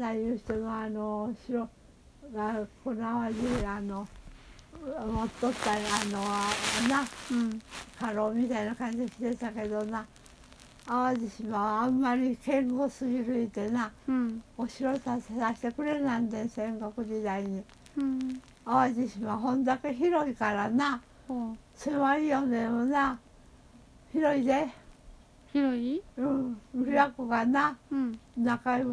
田いう人のあの城がこの淡路あの持っとったあのなうん。家老みたいな感じでしてたけどな淡路島はあんまり堅固すぎるいてなうん。お城建てさせてくれなんで戦国時代に。うん。淡路島ほんだけ広いからなほう。狭いよねもな広いで。広い？うん。琵琶湖がなうん。中へ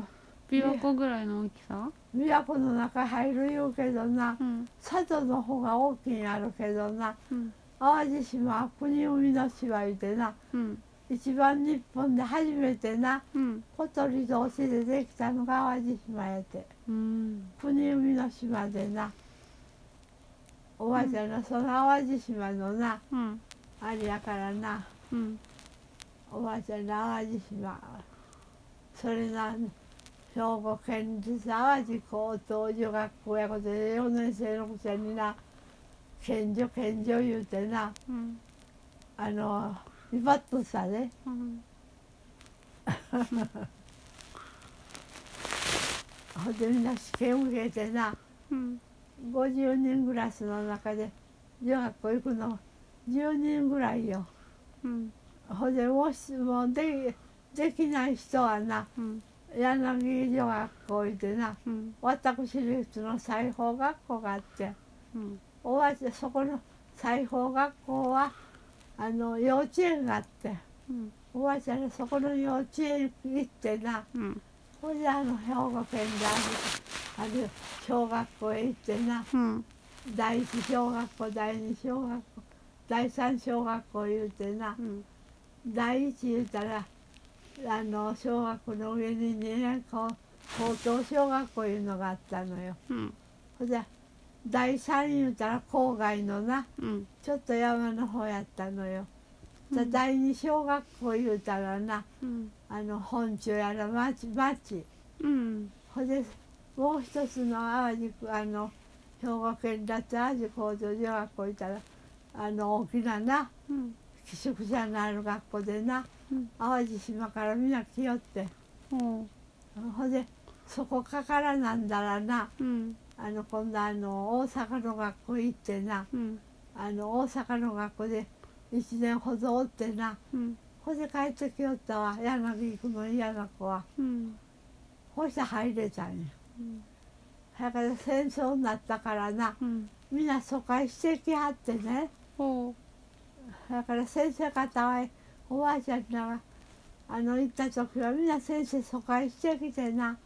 琵琶湖ぐらいの大きさ？琵琶湖の中入る言うけどなうん。佐渡の方が大きいんやるけどなうん。淡路島は国生みの島いてなうん。一番日本で初めてなうん。小鳥同士でできたのが淡路島やて。うん。国生みの島でなおばあちゃんのその淡路島のなうん。あれやからなうん。おばあちゃんの淡路島それな兵庫県立淡路高等女学校やことで4年生のくせにな賢女賢女言うてなうんあの威張っとったねうんほんでみんな試験受けてなうん50人クラスの中で女学校行くの10人ぐらいようんほんでもしもうでできない人はなうん柳女学校行ってなうん。私立の裁縫学校があってうん。おばあちゃんそこの裁縫学校はあの幼稚園があってうん。おばあちゃんがそこの幼稚園行ってなうん。ほんであの兵庫県であるある小学校へ行ってなうん。第一小学校第二小学校第三小学校言うてなうん。第一言うたらあの小学校の上に2年高高等小学校いうのがあったのよ。うん。ほんで第三言うたら郊外のなうん。ちょっと山の方やったのよ。でうん。第二小学校言うたらなうん。あの本町やら町町。うん。ほんでもう一つの淡路区あの兵庫県だって淡路高等女学校いたらあの大きななうん寄宿舎のある学校でなうん。淡路島からみんな来よって。ほほんでそこかからなんだらなううん。あの今度あの大阪の学校行ってなうん。あの大阪の学校で1年ほどおってなうん。ほんで帰ってきよったわ柳行くの嫌な子は。うん。ほして入れたんや。うん。だから戦争になったからなうん。みんな疎開してきはってね。ほだから先生方はおばあちゃんらがあの行った時はみんな先生疎開してきてな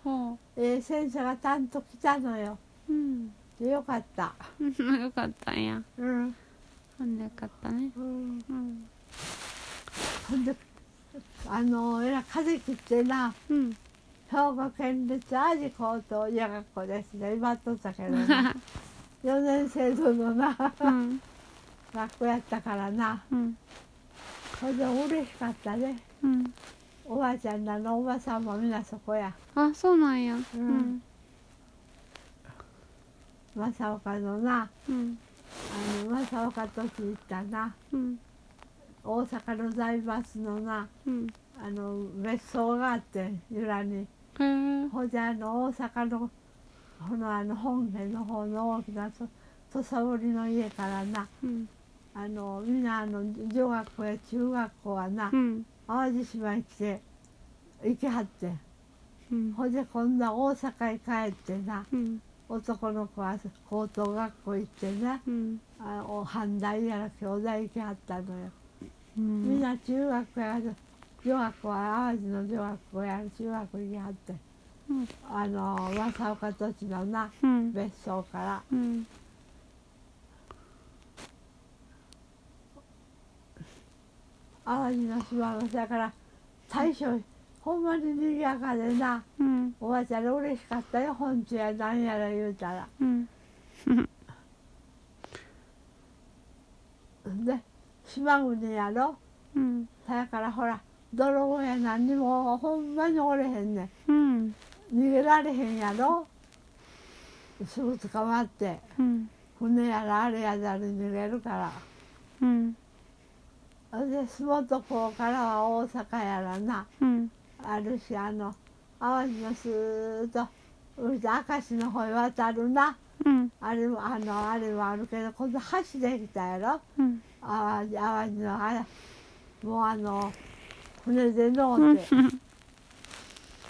ええ先生がたんと来たのよ。ううん。でよかった。う んよかったんや。うん、ほんでよかったね。うん、うん。ほんであのえら風切ってなうん。兵庫県立淡路高等女学校ですね。今とったけど な4年生度のな。うん学校やったからな。うん。ほんで嬉しかったね。うん。おばあちゃんらのおばさんもみんなそこや。あそうなんや。ううん。ん正岡のなうん。あの正岡とち行ったな。うん。大阪の財閥のなうん。あの別荘があって由良に。ほんであの大阪のこのあの本家の方の大きなと土佐織の家からなうんあのみんなあの女学校や中学校はなうん。淡路島に来て行きはってうん。ほんで今度は大阪へ帰ってなうん。男の子は高等学校行ってねうん。あお阪大やら兄弟行きはったのよ、うん。みんな中学や女学校は淡路の女学校やら中学行きはってうん。あの正岡土地のなうん。別荘からうん淡路の島のだから大将ほんまに賑やかでなうん。おばあちゃん嬉しかったよ本地やなんやら言うたら。うん。で島国やろ？うん。だからほら泥棒や何にもほんまにおれへんねうん。ん逃げられへんやろ？すぐ捕まって。うん。船やらあれやらで逃げるから。うんで洲本港からは大阪やらなうんあるしあの淡路のスーッと明石の方へ渡るなうん。あれもあのあれもあるけど今度橋できたやろうん。淡路淡路のあれもうあの船で乗うん。って、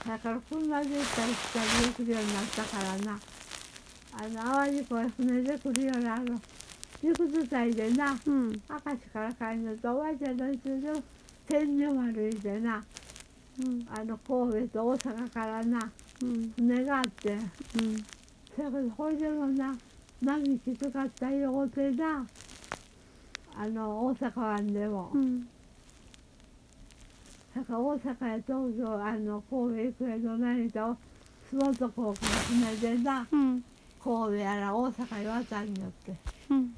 だから車で行ったり来たりできるようになったからなあの淡路湖へ船で来るようなあの行く伝いでなうん。明石から帰るのとおばあちゃんの人で天女丸いでなうん。あの神戸と大阪からなうん。船があってうん。それからほいでもな波きつかったようてなあの大阪湾でも、うん。だから大阪や東京あの神戸行くやど何と洲本航空の船でなうん。神戸やら大阪へ渡りによってうん。